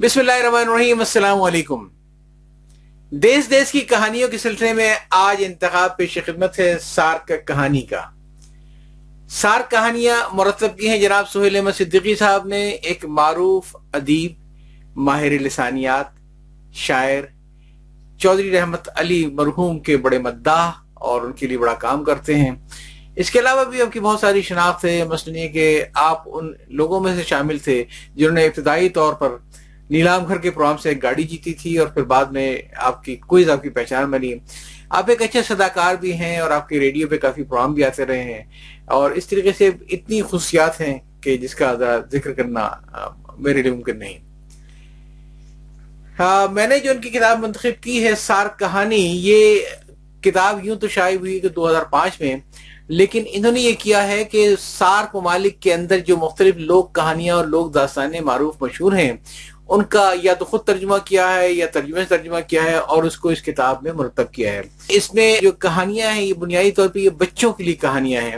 بسم اللہ الرحمن الرحیم، السلام علیکم۔ دیس دیس کی کہانیوں کے سلسلے میں آج انتخاب پیش خدمت ہے سارک کہانی کا۔ سارک کہانیاں مرتب کی ہیں جناب سہیل احمد صدیقی صاحب نے، ایک معروف، ادیب، ماہر لسانیات، شاعر، چودھری رحمت علی مرحوم کے بڑے مداح اور ان کے لیے بڑا کام کرتے ہیں۔ اس کے علاوہ بھی آپ کی بہت ساری شناخت ہے مثلاً یہ کہ آپ ان لوگوں میں سے شامل تھے جنہوں نے ابتدائی طور پر نیلام گھر کے پروگرام سے ایک گاڑی جیتی تھی اور پھر بعد میں آپ کی کوئی آپ کی پہچان بنی۔ آپ ایک اچھے صداکار بھی ہیں اور آپ کے ریڈیو پہ کافی پروگرام بھی آتے رہے ہیں۔ اور اس طریقے سے اتنی خصوصیات ہیں کہ جس کا ذرا ذکر کرنا میرے لیے ممکن نہیں۔ ہاں، میں نے جو ان کی کتاب منتخب کی ہے، سار کہانی، یہ کتاب یوں تو شائع ہوئی کہ دو ہزار پانچ میں، لیکن انہوں نے یہ کیا ہے کہ سارک ممالک کے اندر جو مختلف لوگ کہانیاں اور لوگ داستانیں معروف مشہور ہیں ان کا یا تو خود ترجمہ کیا ہے یا ترجمے سے ترجمہ کیا ہے اور اس کو اس کتاب میں مرتب کیا ہے۔ اس میں جو کہانیاں ہیں، یہ بنیادی طور پہ یہ بچوں کے لیے کہانیاں ہیں۔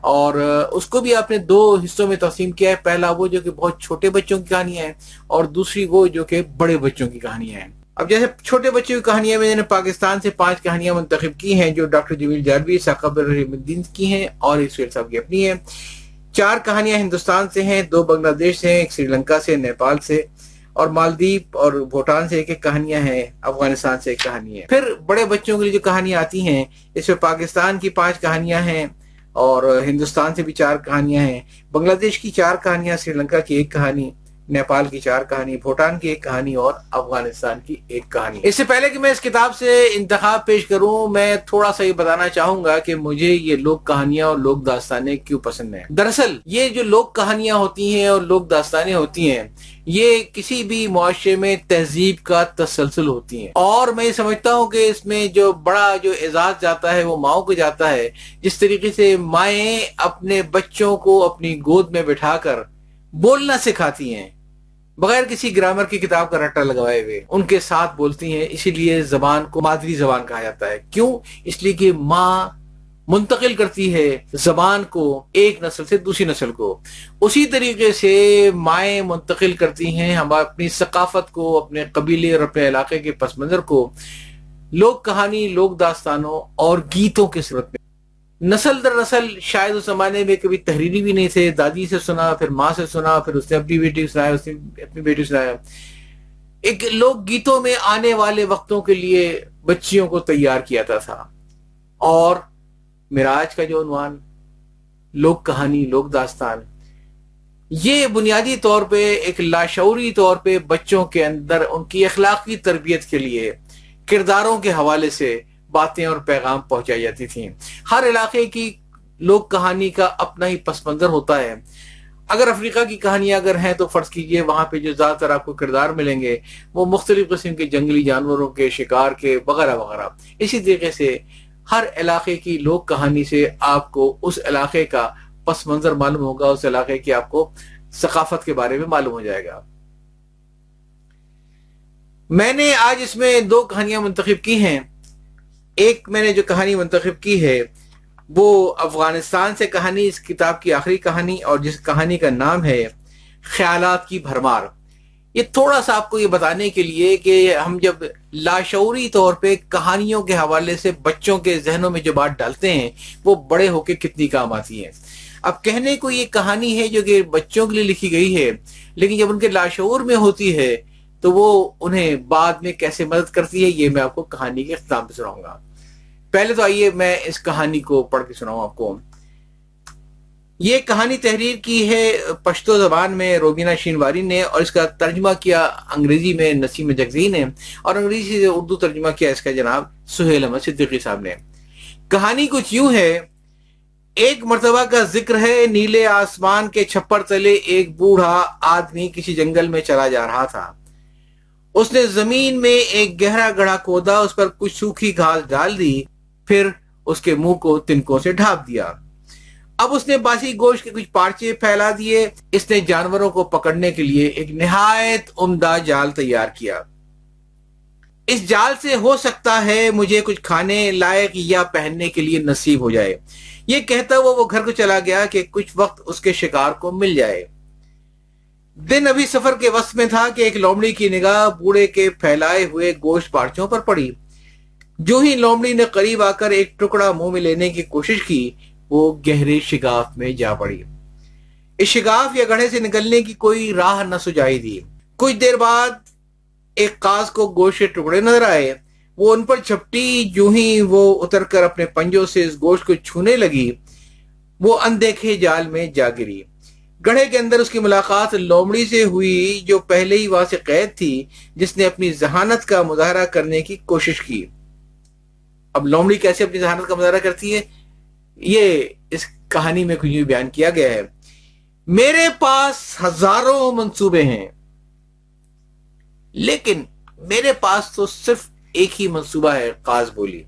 اور اس کو بھی آپ نے دو حصوں میں تقسیم کیا ہے۔ پہلا وہ جو کہ بہت چھوٹے بچوں کی کہانیاں ہیں اور دوسری وہ جو کہ بڑے بچوں کی کہانیاں ہیں۔ اب جیسے چھوٹے بچوں کی کہانیاں میں نے پاکستان سے پانچ کہانیاں منتخب کی ہیں، جو ڈاکٹر جمیل جاروی ثاقب الرحیم الدین کی ہیں اور ایک صاحب کی اپنی ہیں۔ چار کہانیاں ہندوستان سے ہیں، دو بنگلہ دیش سے ہیں، ایک سری لنکا سے، نیپال سے۔ اور مالدیپ اور بھوٹان سے ایک ایک کہانیاں ہیں، افغانستان سے ایک کہانی ہے پھر بڑے بچوں کے لیے جو کہانیاں آتی ہیں، اس میں پاکستان کی پانچ کہانیاں ہیں اور ہندوستان سے بھی چار کہانیاں ہیں، بنگلہ دیش کی چار کہانیاں، سری لنکا کی ایک کہانی نیپال کی چار کہانی، بھوٹان کی ایک کہانی اور افغانستان کی ایک کہانی۔ اس سے پہلے کہ میں اس کتاب سے انتخاب پیش کروں، میں تھوڑا سا یہ بتانا چاہوں گا کہ مجھے یہ لوگ کہانیاں اور لوگ داستانیں کیوں پسند ہیں۔ دراصل، یہ جو لوگ کہانیاں ہوتی ہیں اور لوگ داستانیں ہوتی ہیں، یہ کسی بھی معاشرے میں تہذیب کا تسلسل ہوتی ہیں۔ اور میں یہ سمجھتا ہوں کہ اس میں جو بڑا جو اعزاز جاتا ہے، وہ ماؤں کو جاتا ہے۔ جس طریقے سے مائیں اپنے بچوں کو اپنی گود میں بٹھا کر بولنا سکھاتی ہیں۔ بغیر کسی گرامر کی کتاب کا رٹا لگوائے ہوئے، ان کے ساتھ بولتی ہیں، اسی لیے زبان کو مادری زبان کہا جاتا ہے۔ کیوں؟ اس لیے کہ ماں منتقل کرتی ہے زبان کو ایک نسل سے دوسری نسل کو۔ اسی طریقے سے مائیں منتقل کرتی ہیں، ہم اپنی ثقافت کو، اپنے قبیلے اور اپنے علاقے کے پس منظر کو۔ لوگ کہانی لوگ داستانوں اور گیتوں کے صورت میں۔ نسل در نسل شاید اس زمانے میں کبھی تحریری بھی نہیں تھے، دادی سے سنا، پھر ماں سے سنا، پھر اس نے اپنی بیٹی سنایا، اس نے اپنی بیٹی سنایا۔ ایک لوگ گیتوں میں آنے والے وقتوں کے لیے بچیوں کو تیار کیا تھا۔ اور میراج کا جو عنوان لوگ کہانی لوگ داستان، یہ بنیادی طور پہ، ایک لاشعوری طور پہ بچوں کے اندر ان کی اخلاقی تربیت کے لیے، کرداروں کے حوالے سے باتیں اور پیغام پہنچائی جاتی تھیں۔ ہر علاقے کی لوگ کہانی کا اپنا ہی پس منظر ہوتا ہے۔ اگر افریقہ کی کہانیاں اگر ہیں تو فرض کیجیے وہاں پہ جو زیادہ تر آپ کو کردار ملیں گے، وہ مختلف قسم کے جنگلی جانوروں کے شکار کے وغیرہ وغیرہ۔ اسی طریقے سے ہر علاقے کی لوگ کہانی سے آپ کو اس علاقے کا پس منظر معلوم ہوگا، اس علاقے کی آپ کو ثقافت کے بارے میں معلوم ہو جائے گا۔ میں نے آج اس میں دو کہانیاں منتخب کی ہیں۔ ایک میں نے جو کہانی منتخب کی ہے، وہ افغانستان سے کہانی، اس کتاب کی آخری کہانی اور جس کہانی کا نام ہے خیالات کی بھرمار۔ یہ تھوڑا سا آپ کو یہ بتانے کے لیے کہ ہم جب لاشعوری طور پہ کہانیوں کے حوالے سے بچوں کے ذہنوں میں جو بات ڈالتے ہیں، وہ بڑے ہو کے کتنی کام آتی ہے اب کہنے کو یہ کہانی ہے جو کہ بچوں کے لیے لکھی گئی ہے، لیکن جب ان کے لاشعور میں ہوتی ہے تو وہ انہیں بعد میں کیسے مدد کرتی ہے یہ میں آپ کو کہانی کے اختتام پہ سناؤں گا۔ پہلے تو آئیے میں اس کہانی کو پڑھ کے سناؤں آپ کو۔ یہ کہانی تحریر کی ہے پشتو زبان میں روبینہ شینواری نے اور اس کا ترجمہ کیا انگریزی میں نسیم جگزی نے اور انگریزی سے اردو ترجمہ کیا اس کا جناب سہیل احمد صدیقی صاحب نے۔ کہانی کچھ یوں ہے، ایک مرتبہ کا ذکر ہے، نیلے آسمان کے چھپر تلے ایک بوڑھا آدمی کسی جنگل میں چلا جا رہا تھا۔ اس نے زمین میں ایک گہرا گڑھا کودا اس پر کچھ سوکھی گھاس ڈال دی، پھر اس کے منہ کو تنکوں سے ڈھانپ دیا۔ اب اس نے باسی گوشت کے کچھ پارچے پھیلا دیے۔ اس نے جانوروں کو پکڑنے کے لیے ایک نہایت عمدہ جال تیار کیا۔ اس جال سے ہو سکتا ہے مجھے کچھ کھانے لائق یا پہننے کے لیے نصیب ہو جائے۔ یہ کہتا ہوا وہ گھر کو چلا گیا کہ کچھ وقت اس کے شکار کو مل جائے۔ دن ابھی سفر کے وسط میں تھا کہ ایک لومڑی کی نگاہ بوڑھے کے پھیلائے ہوئے گوشت پارچوں پر پڑی۔ جو ہی لومڑی نے قریب آ کر ایک ٹکڑا منہ میں لینے کی کوشش کی، وہ گہرے شگاف میں جا پڑی۔ اس شگاف یا گڑھے سے نکلنے کی کوئی راہ نہ سجائی دی۔ کچھ دیر بعد ایک کاز کو گوشت کے ٹکڑے نظر آئے۔ وہ ان پر چھپٹی، جو ہی وہ اتر کر اپنے پنجوں سے اس گوشت کو چھونے لگی۔ وہ اندیکھے جال میں جا گری۔ گڑھے کے اندر اس کی ملاقات لومڑی سے ہوئی جو پہلے ہی وہاں سے قید تھی، جس نے اپنی ذہانت کا مظاہرہ کرنے کی کوشش کی۔ اب لومڑی کیسے اپنی ذہانت کا مظاہرہ کرتی ہے یہ اس کہانی میں کچھ بیان کیا گیا ہے۔ میرے پاس ہزاروں منصوبے ہیں، لیکن میرے پاس تو صرف ایک ہی منصوبہ ہے قاز بولی۔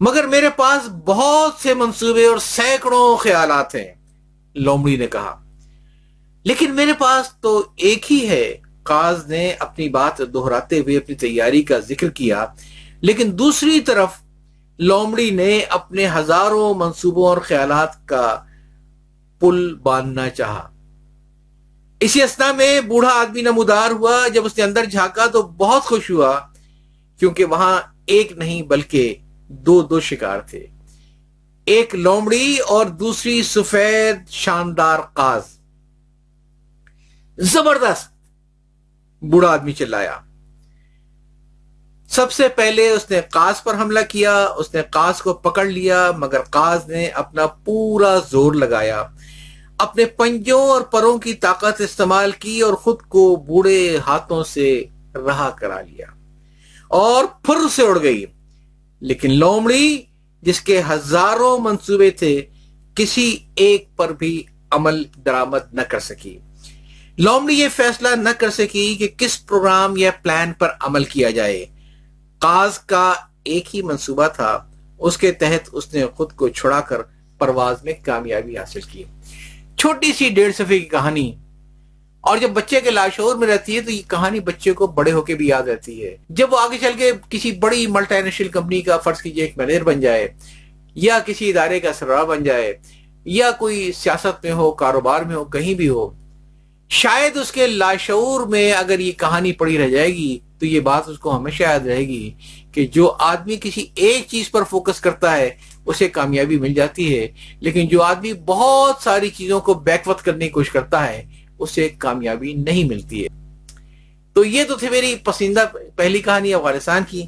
مگر میرے پاس بہت سے منصوبے اور سینکڑوں خیالات ہیں۔ لومڑی نے کہا۔ لیکن میرے پاس تو ایک ہی ہے۔ قاز نے اپنی بات دہراتے ہوئے اپنی تیاری کا ذکر کیا۔ لیکن دوسری طرف لومڑی نے اپنے ہزاروں منصوبوں اور خیالات کا پل باندھنا چاہا۔ اسی اسنا میں بوڑھا آدمی نمودار ہوا۔ جب اس نے اندر جھانکا تو بہت خوش ہوا، کیونکہ وہاں ایک نہیں بلکہ دو دو شکار تھے۔ ایک لومڑی اور دوسری سفید شاندار قاز۔ زبردست۔ بوڑھا آدمی چلایا۔ سب سے پہلے اس نے قاز پر حملہ کیا، اس نے قاز کو پکڑ لیا، مگر قاز نے اپنا پورا زور لگایا۔ اپنے پنجوں اور پروں کی طاقت استعمال کی اور خود کو بوڑھے ہاتھوں سے رہا کرا لیا۔ اور پھر سے اڑ گئی۔ لیکن لومڑی جس کے ہزاروں منصوبے تھے، کسی ایک پر بھی عمل درامد نہ کر سکی۔ لومڑی یہ فیصلہ نہ کر سکی کہ کس پروگرام یا پلان پر عمل کیا جائے۔ قاز کا ایک ہی منصوبہ تھا، اس کے تحت اس نے خود کو چھڑا کر پرواز میں کامیابی حاصل کی۔ چھوٹی سی ڈیڑھ صفحے کی کہانی اور جب بچے کے لاشور میں رہتی ہے تو یہ کہانی بچے کو بڑے ہو کے بھی یاد رہتی ہے۔ جب وہ آگے چل کے کسی بڑی ملٹی نیشنل کمپنی کا فرض کیجیے ایک مینیجر بن جائے، یا کسی ادارے کا سربراہ بن جائے، یا کوئی سیاست میں ہو، کاروبار میں ہو، کہیں بھی ہو، شاید اس کے لاشعور میں اگر یہ کہانی پڑی رہ جائے گی تو یہ بات اس کو ہمیشہ یاد رہے گی کہ جو آدمی کسی ایک چیز پر فوکس کرتا ہے، اسے کامیابی مل جاتی ہے۔ لیکن جو آدمی بہت ساری چیزوں کو بیک وقت کرنے کی کوشش کرتا ہے اسے کامیابی نہیں ملتی ہے۔ تو یہ تو تھے میری پسندیدہ پہلی کہانی افغانستان کی۔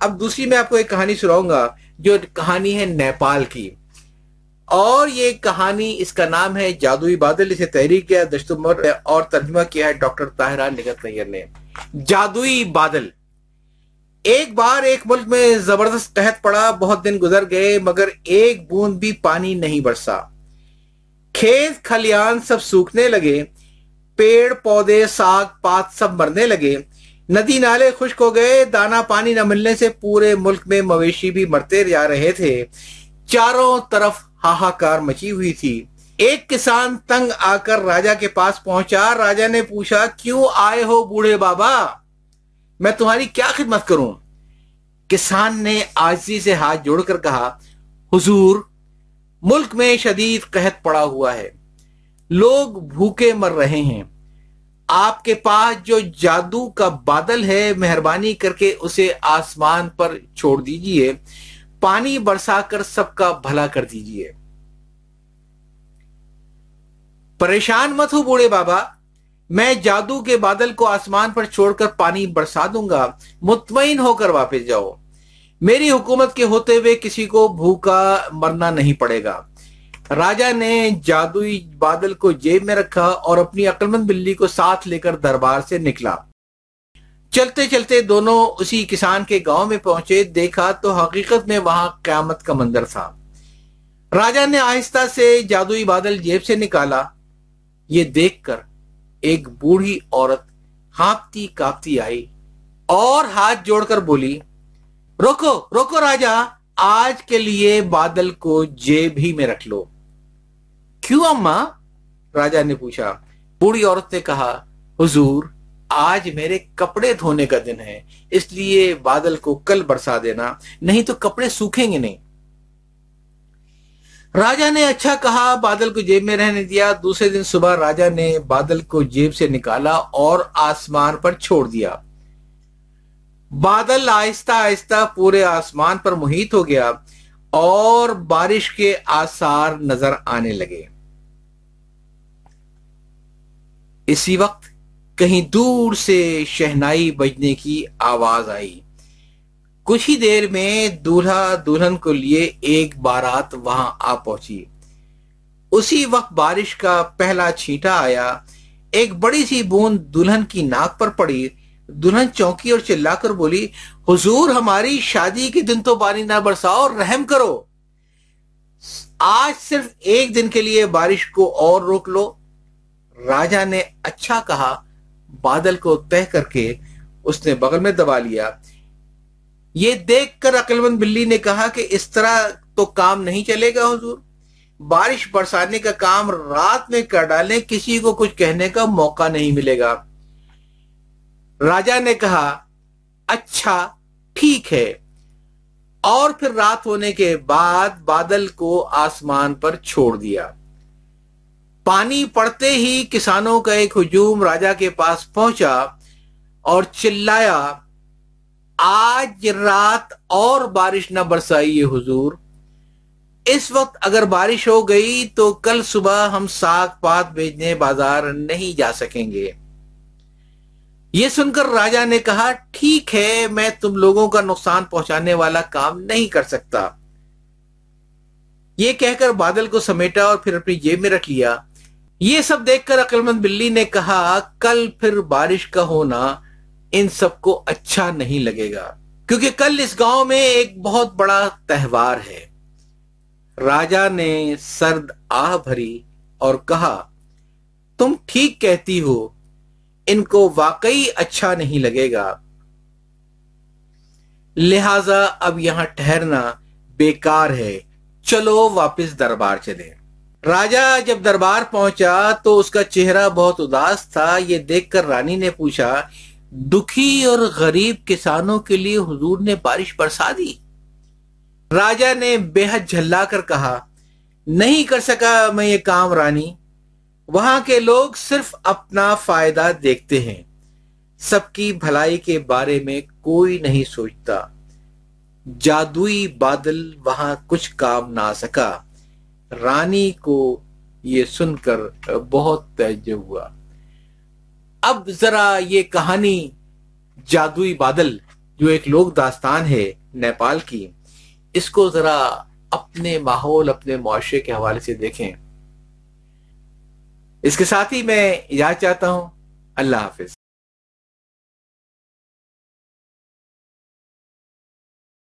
اب دوسری میں آپ کو ایک کہانی سناؤں گا، جو کہانی ہے نیپال کی۔ اور یہ کہانی اس کا نام ہے جادوئی بادل، اسے تحریر کیا، دشتمر اور ترجمہ کیا ہے ڈاکٹر طاہرہ نگت نیئر نے۔ جادوئی بادل۔ ایک بار ایک ملک میں زبردست قحط پڑا، بہت دن گزر گئے، مگر ایک بوند بھی پانی نہیں برسا۔ کھیت کھلیان سب سوکھنے لگے۔ پیڑ، پودے، ساگ، پات سب مرنے لگے۔ ندی نالے خشک ہو گئے۔ دانا پانی نہ ملنے سے پورے ملک میں مویشی بھی مرتے جا رہے تھے۔ چاروں طرف ہاہاکار مچی ہوئی تھی۔ ایک کسان تنگ آ کر راجا کے پاس پہنچا۔ راجا نے پوچھا، کیوں آئے ہو بوڑھے بابا؟ میں تمہاری کیا خدمت کروں؟ کسان نے آجزی سے ہاتھ جوڑ کر کہا، حضور، ملک میں شدید قحط پڑا ہوا ہے۔ لوگ بھوکے مر رہے ہیں۔ آپ کے پاس جو جادو کا بادل ہے، مہربانی کر کے اسے آسمان پر چھوڑ دیجیے۔ پانی برسا کر سب کا بھلا کر دیجیے۔ پریشان مت ہو بوڑھے بابا۔ میں جادو کے بادل کو آسمان پر چھوڑ کر پانی برسا دوں گا۔ مطمئن ہو کر واپس جاؤ۔ میری حکومت کے ہوتے ہوئے کسی کو بھوکا مرنا نہیں پڑے گا۔ راجا نے جادوئی بادل کو جیب میں رکھا اور اپنی مند بلی کو ساتھ لے کر دربار سے نکلا۔ چلتے چلتے دونوں اسی کسان کے گاؤں میں پہنچے۔ دیکھا تو حقیقت میں وہاں قیامت کا مندر تھا۔ راجا نے آہستہ سے جادوئی بادل جیب سے نکالا۔ یہ دیکھ کر ایک بوڑھی عورت ہانپتی کاپتی آئی اور ہاتھ جوڑ کر بولی روکو روکو راجا آج کے لیے بادل کو جیب ہی میں رکھ لو۔ کیوں اما؟ راجا نے پوچھا، بوڑھی عورت نے کہا، حضور، آج میرے کپڑے دھونے کا دن ہے، اس لیے بادل کو کل برسا دینا، نہیں تو کپڑے سوکھیں گے نہیں۔ راجا نے اچھا کہا، بادل کو جیب میں رہنے دیا۔ دوسرے دن صبح راجا نے بادل کو جیب سے نکالا اور آسمان پر چھوڑ دیا۔ بادل آہستہ آہستہ پورے آسمان پر محیط ہو گیا اور بارش کے آثار نظر آنے لگے۔ اسی وقت کہیں دور سے شہنائی بجنے کی آواز آئی۔ کچھ ہی دیر میں دولہا دلہن کو لیے ایک بارات وہاں آ پہنچی۔ اسی وقت بارش کا پہلا چھینٹا آیا۔ ایک بڑی سی بوند دلہن کی ناک پر پڑی۔ دلہن چونکی اور چلا کر بولی، حضور ہماری شادی کے دن تو پانی نہ برساؤ رحم کرو۔ آج صرف ایک دن کے لیے بارش کو اور روک لو۔ راجا نے اچھا کہا، بادل کو طے کر کے اس نے بغل میں دبا لیا۔ یہ دیکھ کر عقل بلی نے کہا کہ اس طرح تو کام نہیں چلے گا حضور۔ بارش برسانے کا کام رات میں کر ڈالیں، کسی کو کچھ کہنے کا موقع نہیں ملے گا۔ راجا نے کہا اچھا ٹھیک ہے۔ اور پھر رات ہونے کے بعد بادل کو آسمان پر چھوڑ دیا۔ پانی پڑتے ہی کسانوں کا ایک ہجوم راجا کے پاس پہنچا اور چلایا۔ آج رات اور بارش نہ برسائی حضور۔ اس وقت اگر بارش ہو گئی تو کل صبح ہم ساگ پات بیچنے بازار نہیں جا سکیں گے۔ یہ سن کر راجا نے کہا، ٹھیک ہے، میں تم لوگوں کا نقصان پہنچانے والا کام نہیں کر سکتا۔ یہ کہہ کر بادل کو سمیٹا اور پھر اپنی جیب میں رکھ لیا۔ یہ سب دیکھ کر عقل مند بلی نے کہا، کل پھر بارش کا ہونا ان سب کو اچھا نہیں لگے گا۔ کیونکہ کل اس گاؤں میں ایک بہت بڑا تہوار ہے۔ راجا نے سرد آہ بھری اور کہا، تم ٹھیک کہتی ہو، ان کو واقعی اچھا نہیں لگے گا۔ لہذا اب یہاں ٹھہرنا بیکار ہے۔ چلو واپس دربار چلے راجا جب دربار پہنچا تو اس کا چہرہ بہت اداس تھا۔ یہ دیکھ کر رانی نے پوچھا، دکھی اور غریب کسانوں کے لیے حضور نے بارش برسا دی؟ راجا نے بے حد جھلا کر کہا، نہیں کر سکا میں یہ کام رانی۔ وہاں کے لوگ صرف اپنا فائدہ دیکھتے ہیں۔ سب کی بھلائی کے بارے میں کوئی نہیں سوچتا۔ جادوئی بادل وہاں کچھ کام نہ سکا۔ رانی کو یہ سن کر بہت تعجب ہوا۔ اب ذرا یہ کہانی جادوئی بادل، جو ایک لوگ داستان ہے نیپال کی، اس کو ذرا اپنے ماحول، اپنے معاشرے کے حوالے سے دیکھیں۔ اس کے ساتھ ہی میں یاد چاہتا ہوں۔ اللہ حافظ۔